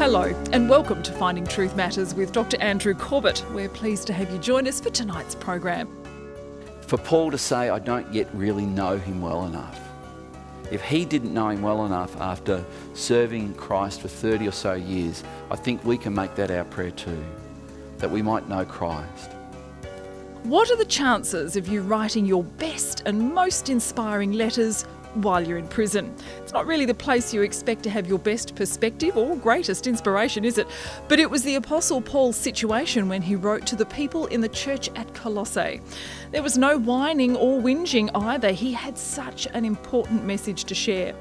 Hello, and welcome to Finding Truth Matters with Dr. Andrew Corbett. We're pleased to have you join us for tonight's program. For Paul to say, I don't yet really know him well enough. If he didn't know him well enough after serving Christ for 30 or so years, I think we can make that our prayer too, that we might know Christ. What are the chances of you writing your best and most inspiring letters while you're in prison. It's not really the place you expect to have your best perspective or greatest inspiration, is it? But it was the Apostle Paul's situation when he wrote to the people in the church at Colossae. There was no whining or whinging either. He had such an important message to share.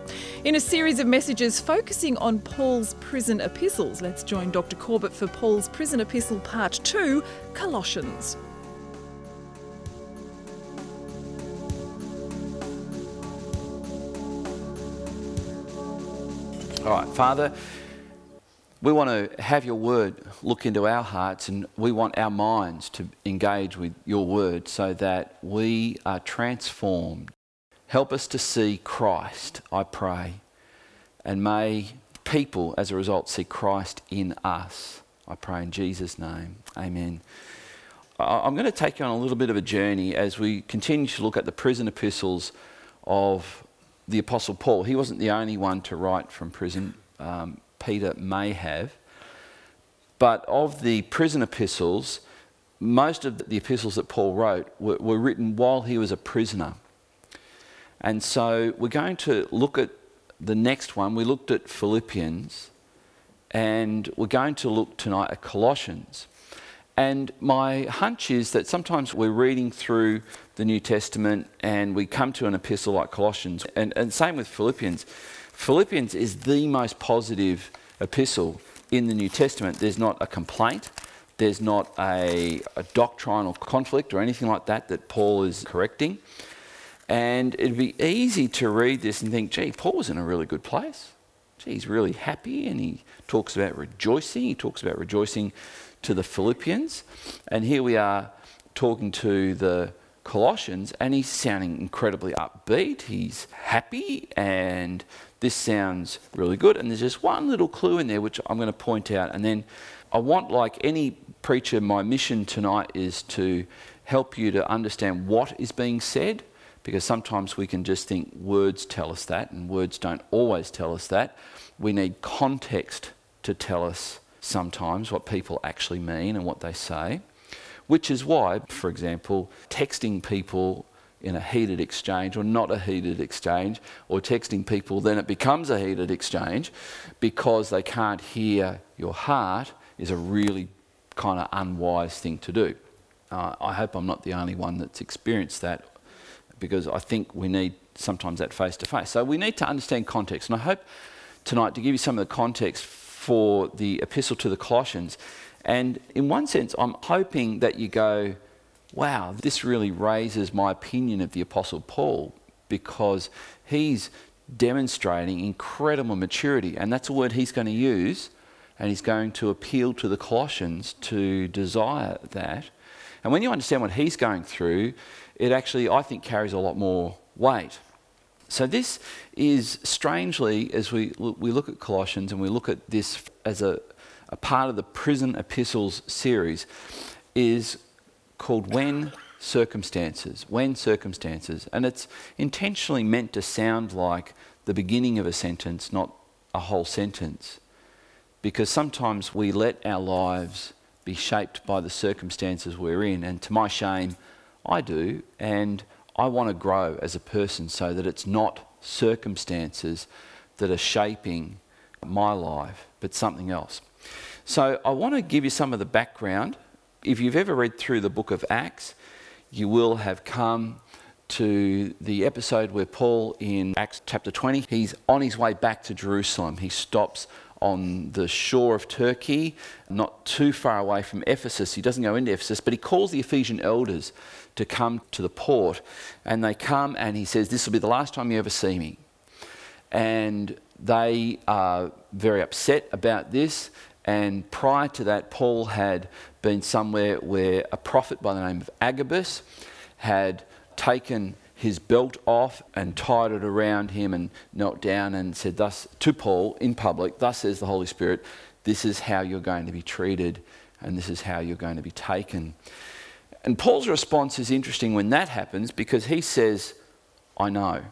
In a series of messages focusing on Paul's prison epistles, let's join Dr. Corbett for Paul's prison epistle part 2, Colossians. All right, Father, we want to have your word look into our hearts and we want our minds to engage with your word so that we are transformed. Help us to see Christ, I pray. And may people, as a result, see Christ in us. I pray in Jesus' name. Amen. I'm going to take you on a little bit of a journey as we continue to look at the prison epistles of the Apostle Paul. He wasn't the only one to write from prison. Um, Peter may have. But of the prison epistles, most of the epistles that Paul wrote were, were written while he was a prisoner. And so we're going to look at the next one. We looked at Philippians, and we're going to look tonight at Colossians. And my hunch is that sometimes we're reading through the New Testament and we come to an epistle like Colossians, and, and same with Philippians. Philippians is the most positive epistle in the New Testament. There's not a complaint, there's not a, a doctrinal conflict or anything like that that Paul is correcting. And it'd be easy to read this and think, gee, Paul was in a really good place. Gee, he's really happy and he talks about rejoicing. He talks about rejoicing to the Philippians. And here we are talking to the Colossians, and he's sounding incredibly upbeat. He's happy, and this sounds really good. And there's just one little clue in there which I'm going to point out. And then I want, like any preacher, my mission tonight is to help you to understand what is being said, because sometimes we can just think words tell us that, and words don't always tell us that. We need context to tell us sometimes what people actually mean and what they say. Which is why, for example, texting people in a heated exchange or not a heated exchange, or texting people, then it becomes a heated exchange because they can't hear your heart is a really kind of unwise thing to do. Uh, I hope I'm not the only one that's experienced that because I think we need sometimes that face to face. So we need to understand context. And I hope tonight to give you some of the context for the epistle to the Colossians and in one sense, I'm hoping that you go, wow, this really raises my opinion of the Apostle Paul because he's demonstrating incredible maturity. And that's a word he's going to use. And he's going to appeal to the Colossians to desire that. And when you understand what he's going through, it actually, I think, carries a lot more weight. So, this is strangely, as we, we look at Colossians and we look at this as a, a part of the prison epistles series, is called When Circumstances. When Circumstances. And it's intentionally meant to sound like the beginning of a sentence, not a whole sentence. Because sometimes we let our lives be shaped by the circumstances we're in. And to my shame, I do. And I want to grow as a person so that it's not circumstances that are shaping my life, but something else. So I want to give you some of the background. If you've ever read through the book of Acts, you will have come to the episode where Paul, in Acts chapter 20, he's on his way back to Jerusalem. He stops on the shore of Turkey, not too far away from Ephesus. He doesn't go into Ephesus, but he calls the Ephesian elders to come to the port. And they come and he says, This will be the last time you ever see me. And they are very upset about this. And prior to that, Paul had been somewhere where a prophet by the name of Agabus had taken his belt off and tied it around him and knelt down and said thus to Paul in public, thus says the Holy Spirit, this is how you're going to be treated and this is how you're going to be taken. And Paul's response is interesting when that happens because he says, I know.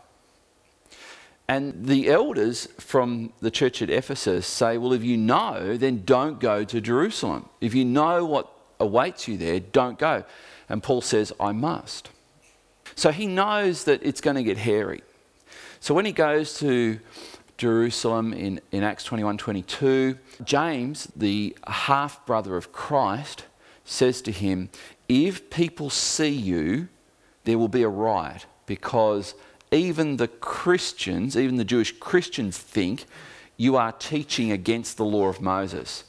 And the elders from the church at Ephesus say, Well, if you know, then don't go to Jerusalem. If you know what awaits you there, don't go. And Paul says, I must. So he knows that it's going to get hairy. So when he goes to Jerusalem in, in Acts 21 22, James, the half brother of Christ, says to him, If people see you, there will be a riot because even the Christians, even the Jewish Christians, think you are teaching against the law of Moses,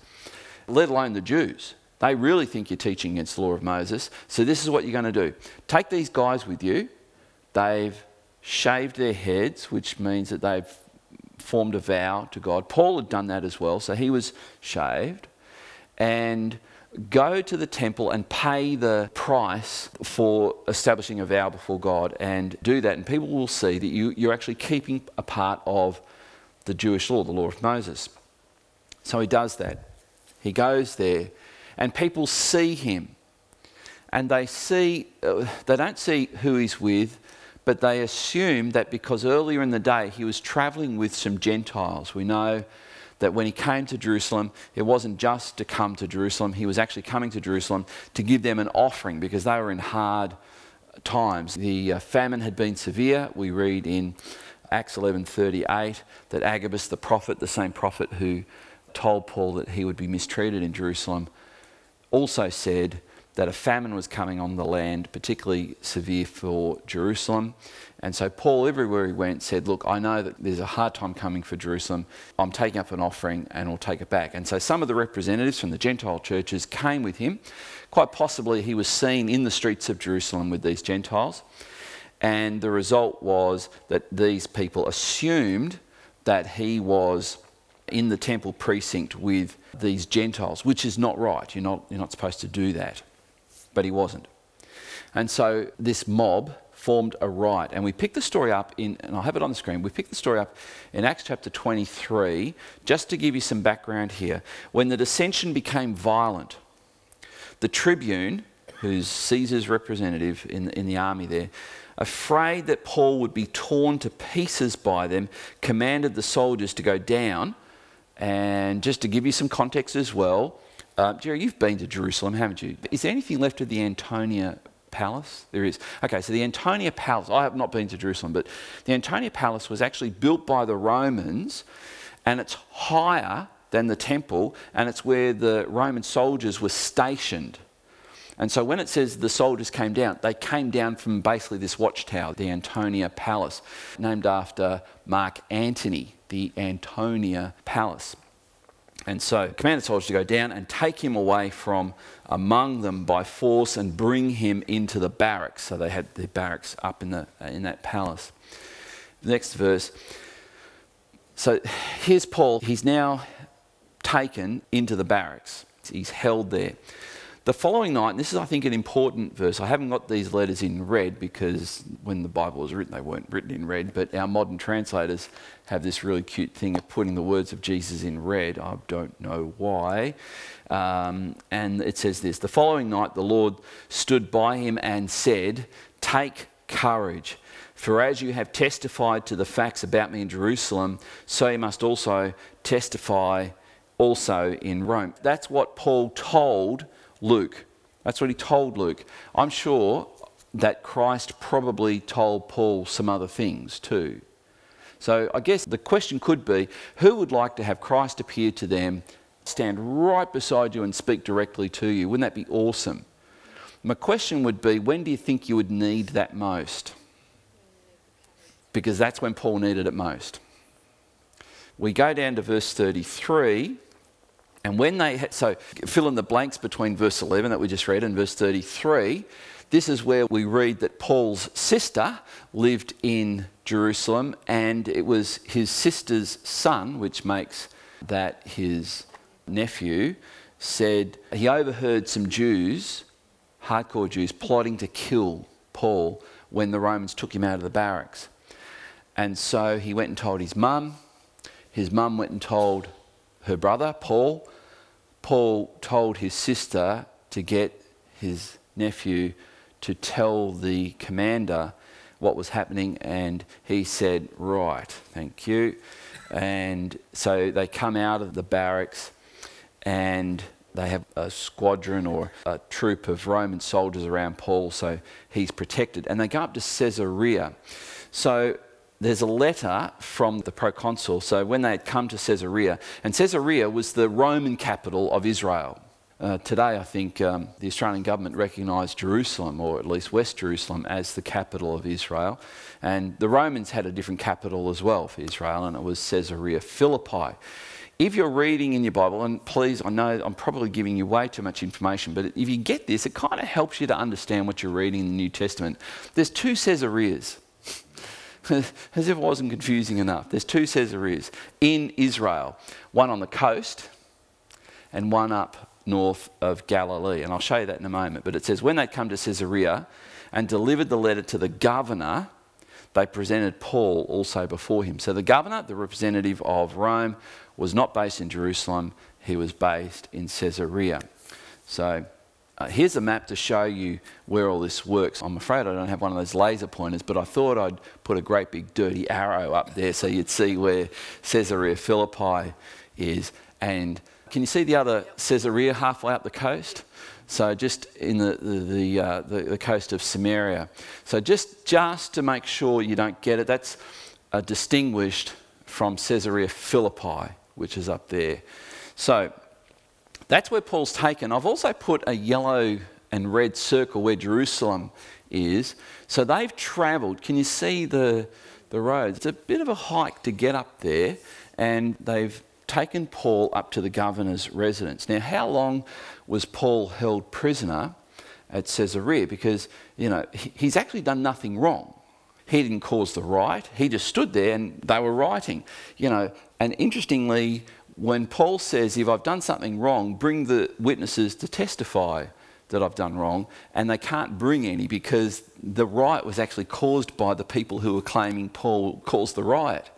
let alone the Jews. They really think you're teaching against the law of Moses. So, this is what you're going to do take these guys with you. They've shaved their heads, which means that they've formed a vow to God. Paul had done that as well, so he was shaved. And go to the temple and pay the price for establishing a vow before God and do that. And people will see that you, you're actually keeping a part of the Jewish law, the law of Moses. So he does that. He goes there, and people see him. And they see, uh, they don't see who he's with, but they assume that because earlier in the day he was traveling with some Gentiles. We know that when he came to Jerusalem, it wasn't just to come to Jerusalem, he was actually coming to Jerusalem to give them an offering because they were in hard times. The uh, famine had been severe. We read in Acts 11:38 that Agabus the prophet, the same prophet who told Paul that he would be mistreated in Jerusalem, also said that a famine was coming on the land, particularly severe for Jerusalem. And so Paul, everywhere he went, said, Look, I know that there's a hard time coming for Jerusalem. I'm taking up an offering and I'll take it back. And so some of the representatives from the Gentile churches came with him. Quite possibly, he was seen in the streets of Jerusalem with these Gentiles. And the result was that these people assumed that he was in the temple precinct with these Gentiles, which is not right. You're not, you're not supposed to do that but he wasn't. And so this mob formed a riot. And we pick the story up in, and I'll have it on the screen, we pick the story up in Acts chapter 23, just to give you some background here. When the dissension became violent, the tribune, who's Caesar's representative in, in the army there, afraid that Paul would be torn to pieces by them, commanded the soldiers to go down. And just to give you some context as well, uh, Jerry, you've been to Jerusalem, haven't you? Is there anything left of the Antonia Palace? There is. Okay, so the Antonia Palace, I have not been to Jerusalem, but the Antonia Palace was actually built by the Romans and it's higher than the temple and it's where the Roman soldiers were stationed. And so when it says the soldiers came down, they came down from basically this watchtower, the Antonia Palace, named after Mark Antony, the Antonia Palace. And so command the soldiers to go down and take him away from among them by force and bring him into the barracks. So they had the barracks up in, the, in that palace. Next verse. So here's Paul. He's now taken into the barracks. He's held there. The following night, and this is, I think, an important verse. I haven't got these letters in red because when the Bible was written, they weren't written in red, but our modern translators have this really cute thing of putting the words of Jesus in red. I don't know why. Um, and it says this The following night, the Lord stood by him and said, Take courage. For as you have testified to the facts about me in Jerusalem, so you must also testify also in Rome. That's what Paul told Luke. That's what he told Luke. I'm sure that Christ probably told Paul some other things too. So I guess the question could be who would like to have Christ appear to them, stand right beside you, and speak directly to you? Wouldn't that be awesome? My question would be when do you think you would need that most? Because that's when Paul needed it most. We go down to verse 33. And when they, had, so fill in the blanks between verse 11 that we just read and verse 33, this is where we read that Paul's sister lived in Jerusalem and it was his sister's son, which makes that his nephew, said he overheard some Jews, hardcore Jews, plotting to kill Paul when the Romans took him out of the barracks. And so he went and told his mum. His mum went and told her brother, Paul. Paul told his sister to get his nephew to tell the commander what was happening, and he said, Right, thank you. And so they come out of the barracks and they have a squadron or a troop of Roman soldiers around Paul, so he's protected. And they go up to Caesarea. So there's a letter from the proconsul. So when they had come to Caesarea, and Caesarea was the Roman capital of Israel. Uh, today, I think um, the Australian government recognised Jerusalem, or at least West Jerusalem, as the capital of Israel. And the Romans had a different capital as well for Israel, and it was Caesarea Philippi. If you're reading in your Bible, and please, I know I'm probably giving you way too much information, but if you get this, it kind of helps you to understand what you're reading in the New Testament. There's two Caesareas. As if it wasn't confusing enough. There's two Caesareas in Israel one on the coast and one up north of Galilee. And I'll show you that in a moment. But it says, when they come to Caesarea and delivered the letter to the governor, they presented Paul also before him. So the governor, the representative of Rome, was not based in Jerusalem, he was based in Caesarea. So uh, here's a map to show you where all this works. I'm afraid I don't have one of those laser pointers, but I thought I'd put a great big dirty arrow up there so you'd see where Caesarea Philippi is. And can you see the other Caesarea halfway up the coast? So just in the, the, the, uh, the, the coast of Samaria. So just, just to make sure you don't get it, that's uh, distinguished from Caesarea Philippi, which is up there. So that's where Paul's taken. I've also put a yellow and red circle where Jerusalem is. So they've travelled. Can you see the, the roads? It's a bit of a hike to get up there, and they've taken Paul up to the governor's residence. Now, how long was Paul held prisoner at Caesarea? Because, you know, he's actually done nothing wrong. He didn't cause the riot. He just stood there and they were rioting. You know, and interestingly, when Paul says, if I've done something wrong, bring the witnesses to testify that I've done wrong, and they can't bring any because the riot was actually caused by the people who were claiming Paul caused the riot.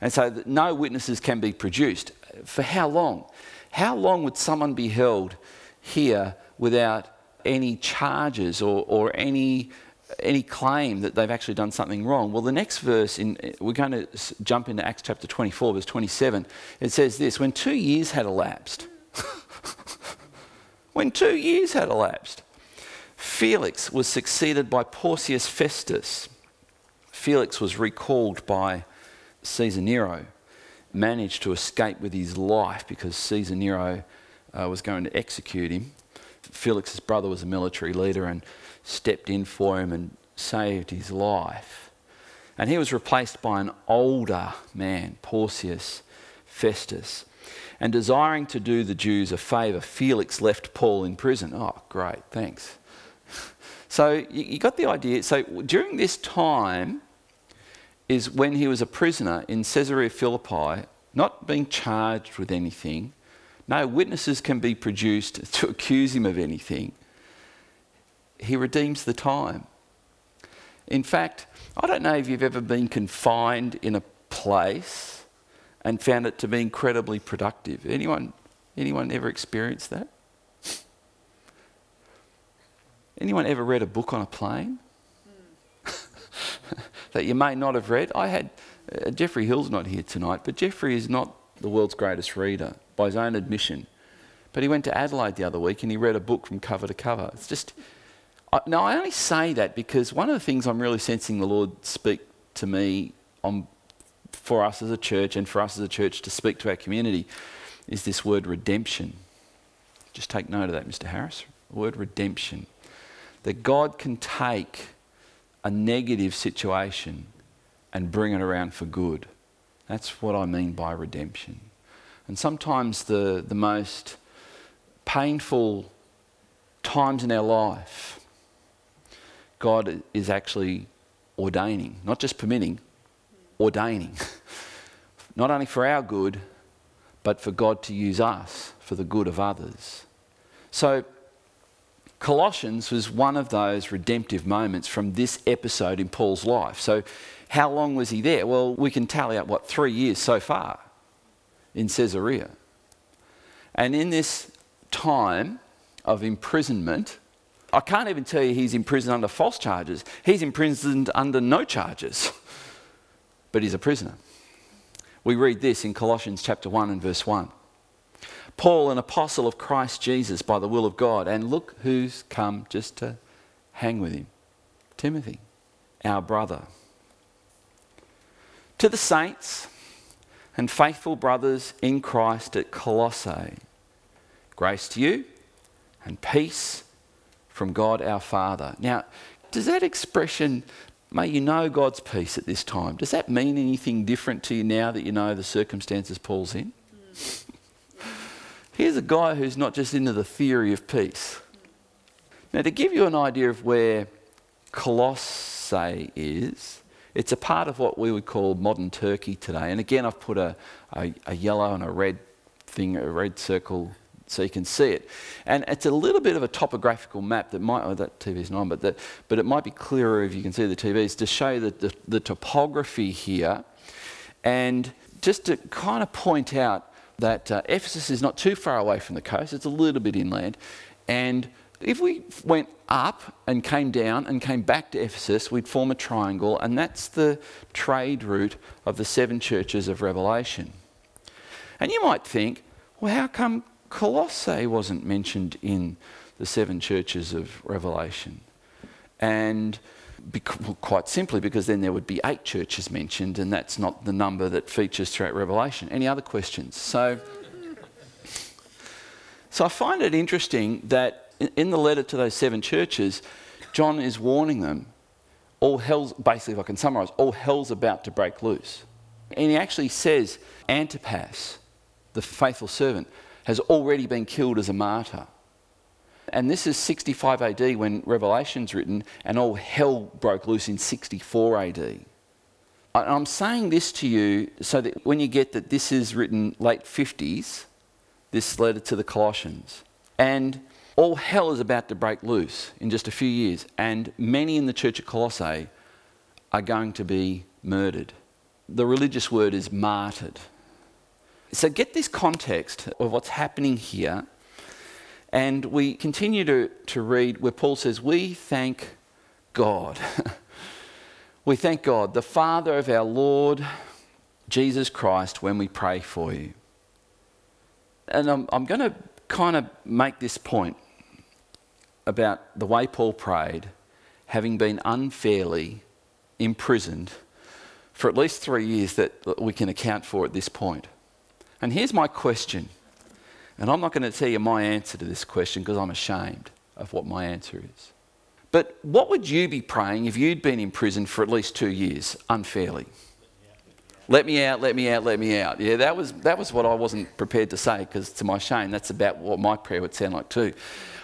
And so no witnesses can be produced. For how long? How long would someone be held here without any charges or, or any any claim that they've actually done something wrong. Well, the next verse, in, we're going to jump into Acts chapter 24, verse 27. It says this When two years had elapsed, when two years had elapsed, Felix was succeeded by Porcius Festus. Felix was recalled by Caesar Nero, managed to escape with his life because Caesar Nero uh, was going to execute him. Felix's brother was a military leader and stepped in for him and saved his life. And he was replaced by an older man, Porcius Festus. And desiring to do the Jews a favour, Felix left Paul in prison. Oh, great, thanks. So you, got the idea. So during this time is when he was a prisoner in Caesarea Philippi, not being charged with anything. No witnesses can be produced to accuse him of anything he redeems the time. In fact, I don't know if you've ever been confined in a place and found it to be incredibly productive. Anyone, anyone ever experienced that? Anyone ever read a book on a plane that you may not have read? I had uh, Jeffrey Hill's not here tonight, but Jeffrey is not the world's greatest reader by his own admission. But he went to Adelaide the other week and he read a book from cover to cover. It's just now, I only say that because one of the things I'm really sensing the Lord speak to me on, for us as a church and for us as a church to speak to our community is this word redemption. Just take note of that, Mr. Harris. The word redemption. That God can take a negative situation and bring it around for good. That's what I mean by redemption. And sometimes the, the most painful times in our life God is actually ordaining, not just permitting, ordaining. not only for our good, but for God to use us for the good of others. So, Colossians was one of those redemptive moments from this episode in Paul's life. So, how long was he there? Well, we can tally up what, three years so far in Caesarea. And in this time of imprisonment, I can't even tell you he's imprisoned under false charges. He's imprisoned under no charges, but he's a prisoner. We read this in Colossians chapter 1 and verse 1. Paul, an apostle of Christ Jesus by the will of God, and look who's come just to hang with him Timothy, our brother. To the saints and faithful brothers in Christ at Colossae, grace to you and peace from God our Father. Now, does that expression, may you know God's peace at this time, does that mean anything different to you now that you know the circumstances Paul's in? Here's a guy who's not just into the theory of peace. Now, to give you an idea of where Colossae is, it's a part of what we would call modern Turkey today. And again, I've put a, a, a yellow and a red thing, a red circle so you can see it. And it's a little bit of a topographical map that might, oh, that TV's not on, but, that, but it might be clearer if you can see the TVs to show the, the, the topography here. And just to kind of point out that uh, Ephesus is not too far away from the coast, it's a little bit inland. And if we went up and came down and came back to Ephesus, we'd form a triangle, and that's the trade route of the seven churches of Revelation. And you might think, well, how come Colossae wasn't mentioned in the seven churches of Revelation. And quite simply because then there would be eight churches mentioned, and that's not the number that features throughout Revelation. Any other questions? So, so I find it interesting that in the letter to those seven churches, John is warning them all hell's, basically, if I can summarize, all hell's about to break loose. And he actually says, Antipas, the faithful servant, has already been killed as a martyr. And this is 65 AD when Revelation's written, and all hell broke loose in 64 AD. I'm saying this to you so that when you get that this is written late 50s, this letter to the Colossians, and all hell is about to break loose in just a few years, and many in the church at Colossae are going to be murdered. The religious word is martyred. So get this context of what's happening here. And we continue to, to read where Paul says, We thank God. we thank God, the Father of our Lord Jesus Christ, when we pray for you. And I'm, I'm going to kind of make this point about the way Paul prayed, having been unfairly imprisoned for at least three years that we can account for at this point. And here's my question. And I'm not going to tell you my answer to this question because I'm ashamed of what my answer is. But what would you be praying if you'd been in prison for at least two years unfairly? Let me out, let me out, let me out. Yeah, that was, that was what I wasn't prepared to say because, to my shame, that's about what my prayer would sound like too.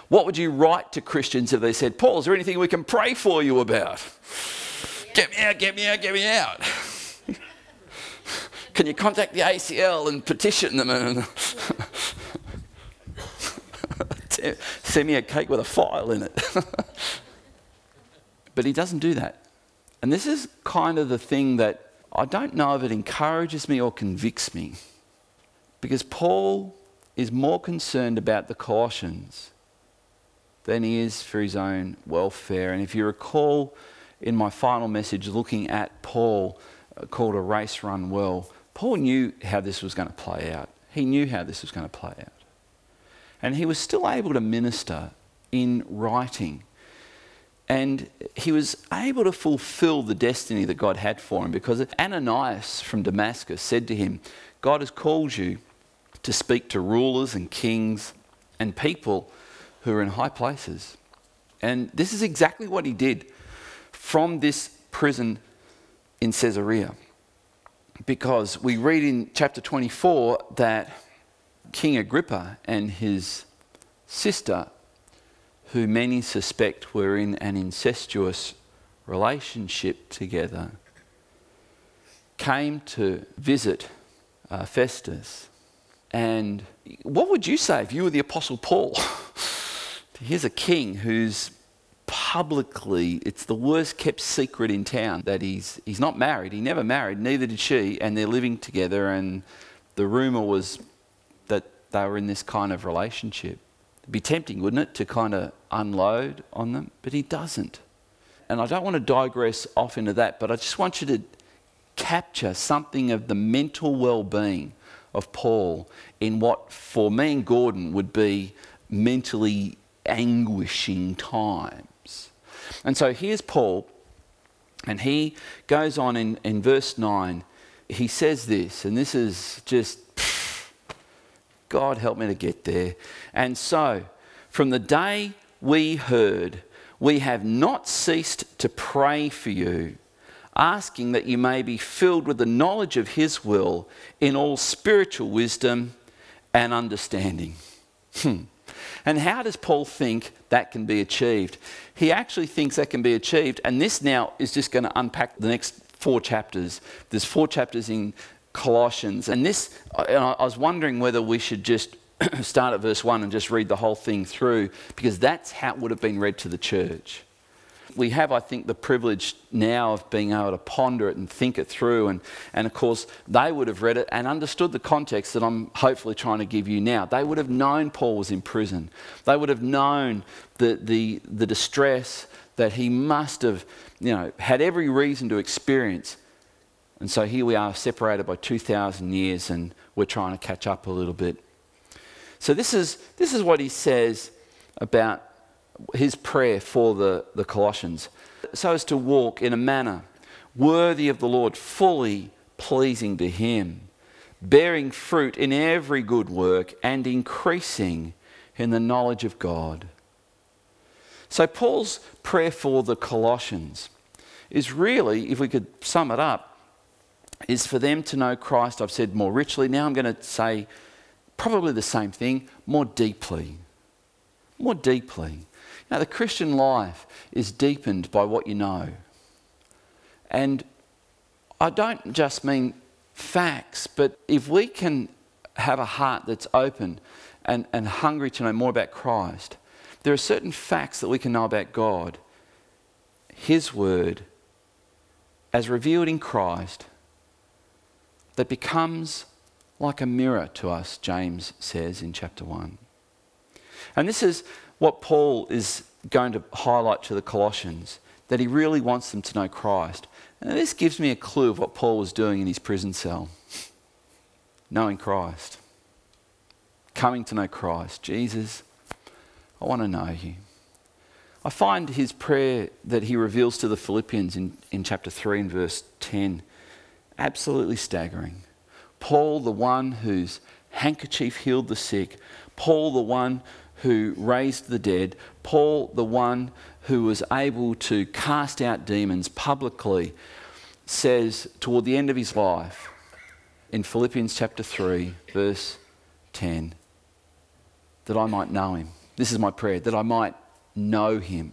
What would you write to Christians if they said, Paul, is there anything we can pray for you about? Get me out, get me out, get me out. Can you contact the ACL and petition them and send me a cake with a file in it? but he doesn't do that. And this is kind of the thing that I don't know if it encourages me or convicts me. Because Paul is more concerned about the Colossians than he is for his own welfare. And if you recall in my final message, looking at Paul uh, called A Race Run Well, Paul knew how this was going to play out. He knew how this was going to play out. And he was still able to minister in writing. And he was able to fulfill the destiny that God had for him because Ananias from Damascus said to him, God has called you to speak to rulers and kings and people who are in high places. And this is exactly what he did from this prison in Caesarea because we read in chapter 24 that King Agrippa and his sister, who many suspect were in an incestuous relationship together, came to visit uh, Festus. And what would you say if you were the Apostle Paul? Here's a king who's publicly, it's the worst kept secret in town that he's, he's not married. He never married, neither did she, and they're living together. And the rumour was that they were in this kind of relationship. It'd be tempting, wouldn't it, to kind of unload on them? But he doesn't. And I don't want to digress off into that, but I just want you to capture something of the mental well being of Paul in what, for me and Gordon, would be mentally anguishing times. And so here's Paul, and he goes on in, in verse 9. He says this, and this is just, God help me to get there. And so, from the day we heard, we have not ceased to pray for you, asking that you may be filled with the knowledge of His will in all spiritual wisdom and understanding. Hmm. And how does Paul think that can be achieved? He actually thinks that can be achieved, and this now is just going to unpack the next four chapters. There's four chapters in Colossians, and this, I was wondering whether we should just start at verse 1 and just read the whole thing through because that's how it would have been read to the church. We have, I think, the privilege now of being able to ponder it and think it through. And, and of course, they would have read it and understood the context that I'm hopefully trying to give you now. They would have known Paul was in prison, they would have known the, the, the distress that he must have you know, had every reason to experience. And so here we are, separated by 2,000 years, and we're trying to catch up a little bit. So, this is, this is what he says about his prayer for the, the Colossians. So as to walk in a manner worthy of the Lord, fully pleasing to him, bearing fruit in every good work, and increasing in the knowledge of God. So, Paul's prayer for the Colossians is really, if we could sum it up, is for them to know Christ. I've said more richly. Now I'm going to say probably the same thing, more deeply. More deeply. Now, the Christian life is deepened by what you know. And I don't just mean facts, but if we can have a heart that's open and, and hungry to know more about Christ, there are certain facts that we can know about God, His Word, as revealed in Christ, that becomes like a mirror to us, James says in chapter 1. And this is what Paul is going to highlight to the Colossians that he really wants them to know Christ. And this gives me a clue of what Paul was doing in his prison cell knowing Christ, coming to know Christ. Jesus, I want to know you. I find his prayer that he reveals to the Philippians in, in chapter 3 and verse 10 absolutely staggering. Paul, the one whose handkerchief healed the sick, Paul, the one who raised the dead, Paul, the one who was able to cast out demons publicly, says toward the end of his life in Philippians chapter 3, verse 10, that I might know him. This is my prayer, that I might know him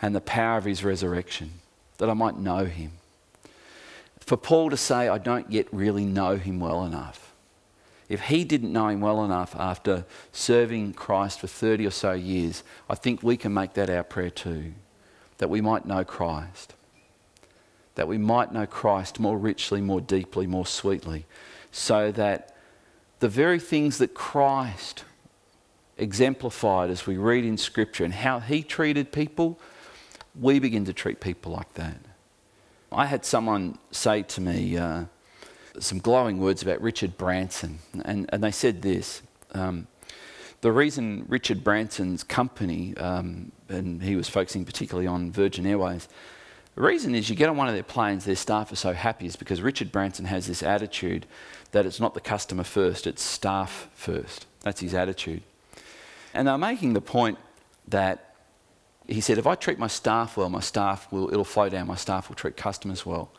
and the power of his resurrection, that I might know him for Paul to say, I don't yet really know him well enough. If he didn't know him well enough after serving Christ for 30 or so years, I think we can make that our prayer too. That we might know Christ. That we might know Christ more richly, more deeply, more sweetly. So that the very things that Christ exemplified as we read in Scripture and how he treated people, we begin to treat people like that. I had someone say to me uh, some glowing words about Richard Branson, and, and they said this. Um, the reason Richard Branson's company, um, and he was focusing particularly on Virgin Airways, the reason is you get on one of their planes, their staff are so happy, is because Richard Branson has this attitude that it's not the customer first, it's staff first. That's his attitude. And they're making the point that he said, if I treat my staff well, my staff will, it'll flow down, my staff will treat customers well.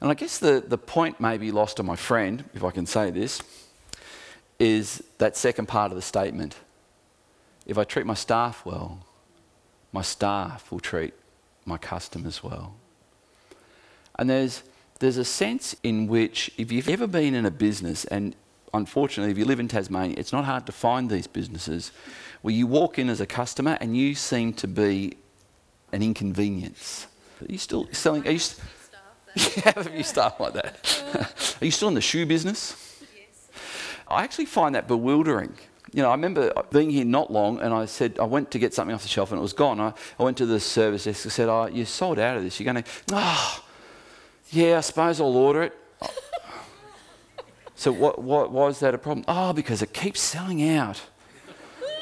And I guess the, the point may be lost on my friend, if I can say this, is that second part of the statement. If I treat my staff well, my staff will treat my customers well. And there's, there's a sense in which, if you've ever been in a business and unfortunately, if you live in Tasmania, it's not hard to find these businesses where you walk in as a customer and you seem to be an inconvenience. Are you still selling? Are you, st- you have a few staff like that. are you still in the shoe business? Yes. I actually find that bewildering. You know, I remember being here not long, and I said I went to get something off the shelf, and it was gone. I, I went to the service desk and said, "Oh, you sold out of this. You're going to, oh, ah, yeah, I suppose I'll order it." so what, what? Why is that a problem? Oh, because it keeps selling out.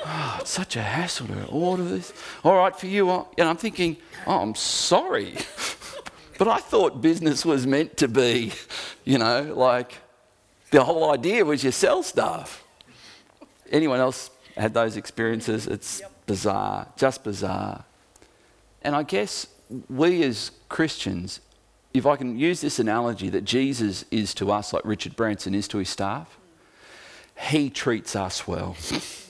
Oh, it's such a hassle to order this. All right, for you. Uh, and I'm thinking, oh, I'm sorry. but I thought business was meant to be, you know, like the whole idea was you sell stuff. Anyone else had those experiences? It's yep. bizarre, just bizarre. And I guess we as Christians, if I can use this analogy that Jesus is to us like Richard Branson is to his staff, he treats us well.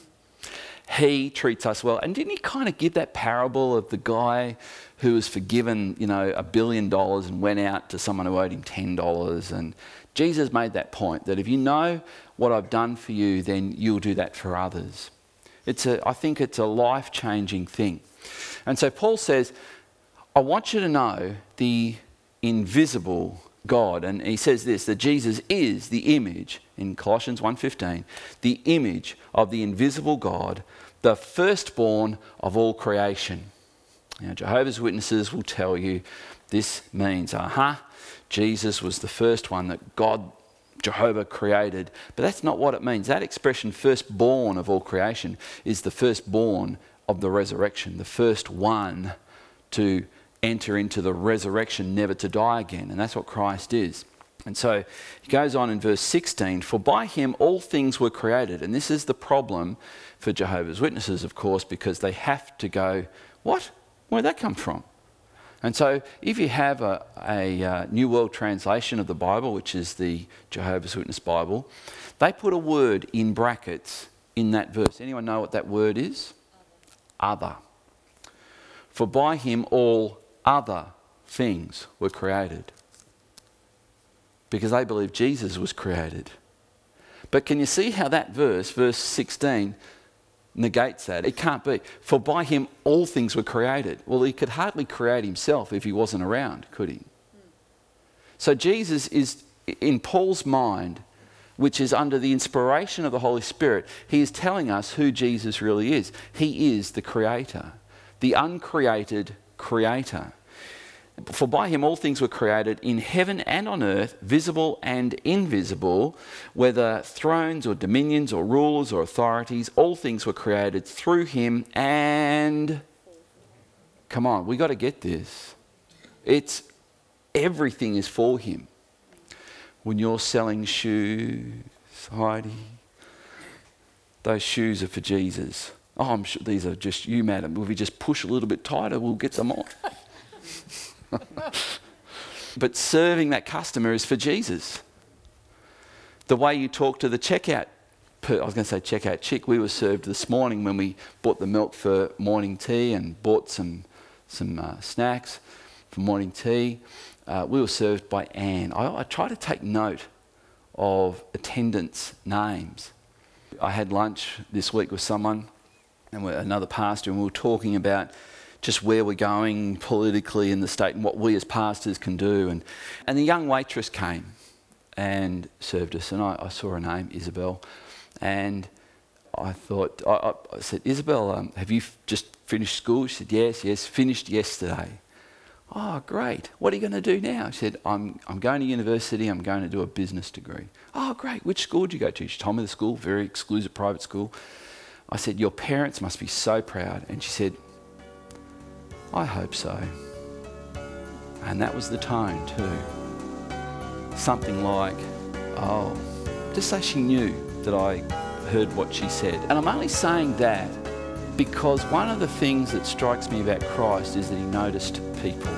he treats us well. And didn't he kind of give that parable of the guy who was forgiven, you know, a billion dollars and went out to someone who owed him $10? And Jesus made that point that if you know what I've done for you, then you'll do that for others. It's a, I think it's a life changing thing. And so Paul says, I want you to know the invisible God. And he says this that Jesus is the image in Colossians 1:15, the image of the invisible God, the firstborn of all creation. Now Jehovah's Witnesses will tell you this means, aha, uh-huh, Jesus was the first one that God Jehovah created. But that's not what it means. That expression, firstborn of all creation, is the firstborn of the resurrection, the first one to enter into the resurrection, never to die again. And that's what Christ is. And so he goes on in verse 16 For by him all things were created. And this is the problem for Jehovah's Witnesses, of course, because they have to go, What? Where'd that come from? And so, if you have a, a uh, New World Translation of the Bible, which is the Jehovah's Witness Bible, they put a word in brackets in that verse. Anyone know what that word is? Other. For by him all other things were created. Because they believe Jesus was created. But can you see how that verse, verse 16, negates that. It can't be. For by him all things were created. Well, he could hardly create himself if he wasn't around, could he? So Jesus is, in Paul's mind, which is under the inspiration of the Holy Spirit, he is telling us who Jesus really is. He is the creator, the uncreated creator. For by him all things were created in heaven and on earth, visible and invisible, whether thrones or dominions or rulers or authorities, all things were created through him and. Come on, we got to get this. It's everything is for him. When you're selling shoes, Heidi, those shoes are for Jesus. Oh, I'm sure these are just you, madam. If we just push a little bit tighter, we'll get them on. but serving that customer is for Jesus. The way you talk to the checkout, I was going to say checkout chick, we were served this morning when we bought the milk for morning tea and bought some, some uh, snacks for morning tea. Uh, we were served by Anne. I, I try to take note of attendants' names. I had lunch this week with someone and another pastor, and we were talking about just where we're going politically in the state and what we as pastors can do. And, and the young waitress came and served us, and I, I saw her name, Isabel. And I thought, I, I said, Isabel, um, have you f- just finished school? She said, Yes, yes, finished yesterday. Oh, great. What are you going to do now? She said, I'm, I'm going to university. I'm going to do a business degree. Oh, great. Which school did you go to? She told me the school, very exclusive private school. I said, Your parents must be so proud. And she said, I hope so. And that was the tone, too. Something like, oh, just say she knew that I heard what she said. And I'm only saying that because one of the things that strikes me about Christ is that he noticed people.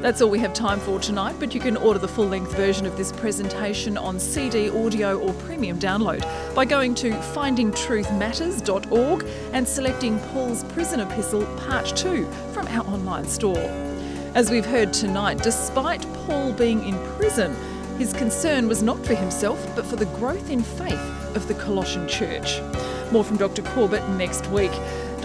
That's all we have time for tonight, but you can order the full length version of this presentation on CD, audio, or premium download by going to findingtruthmatters.org and selecting Paul's Prison Epistle Part 2 from our online store. As we've heard tonight, despite Paul being in prison, His concern was not for himself, but for the growth in faith of the Colossian church. More from Dr. Corbett next week.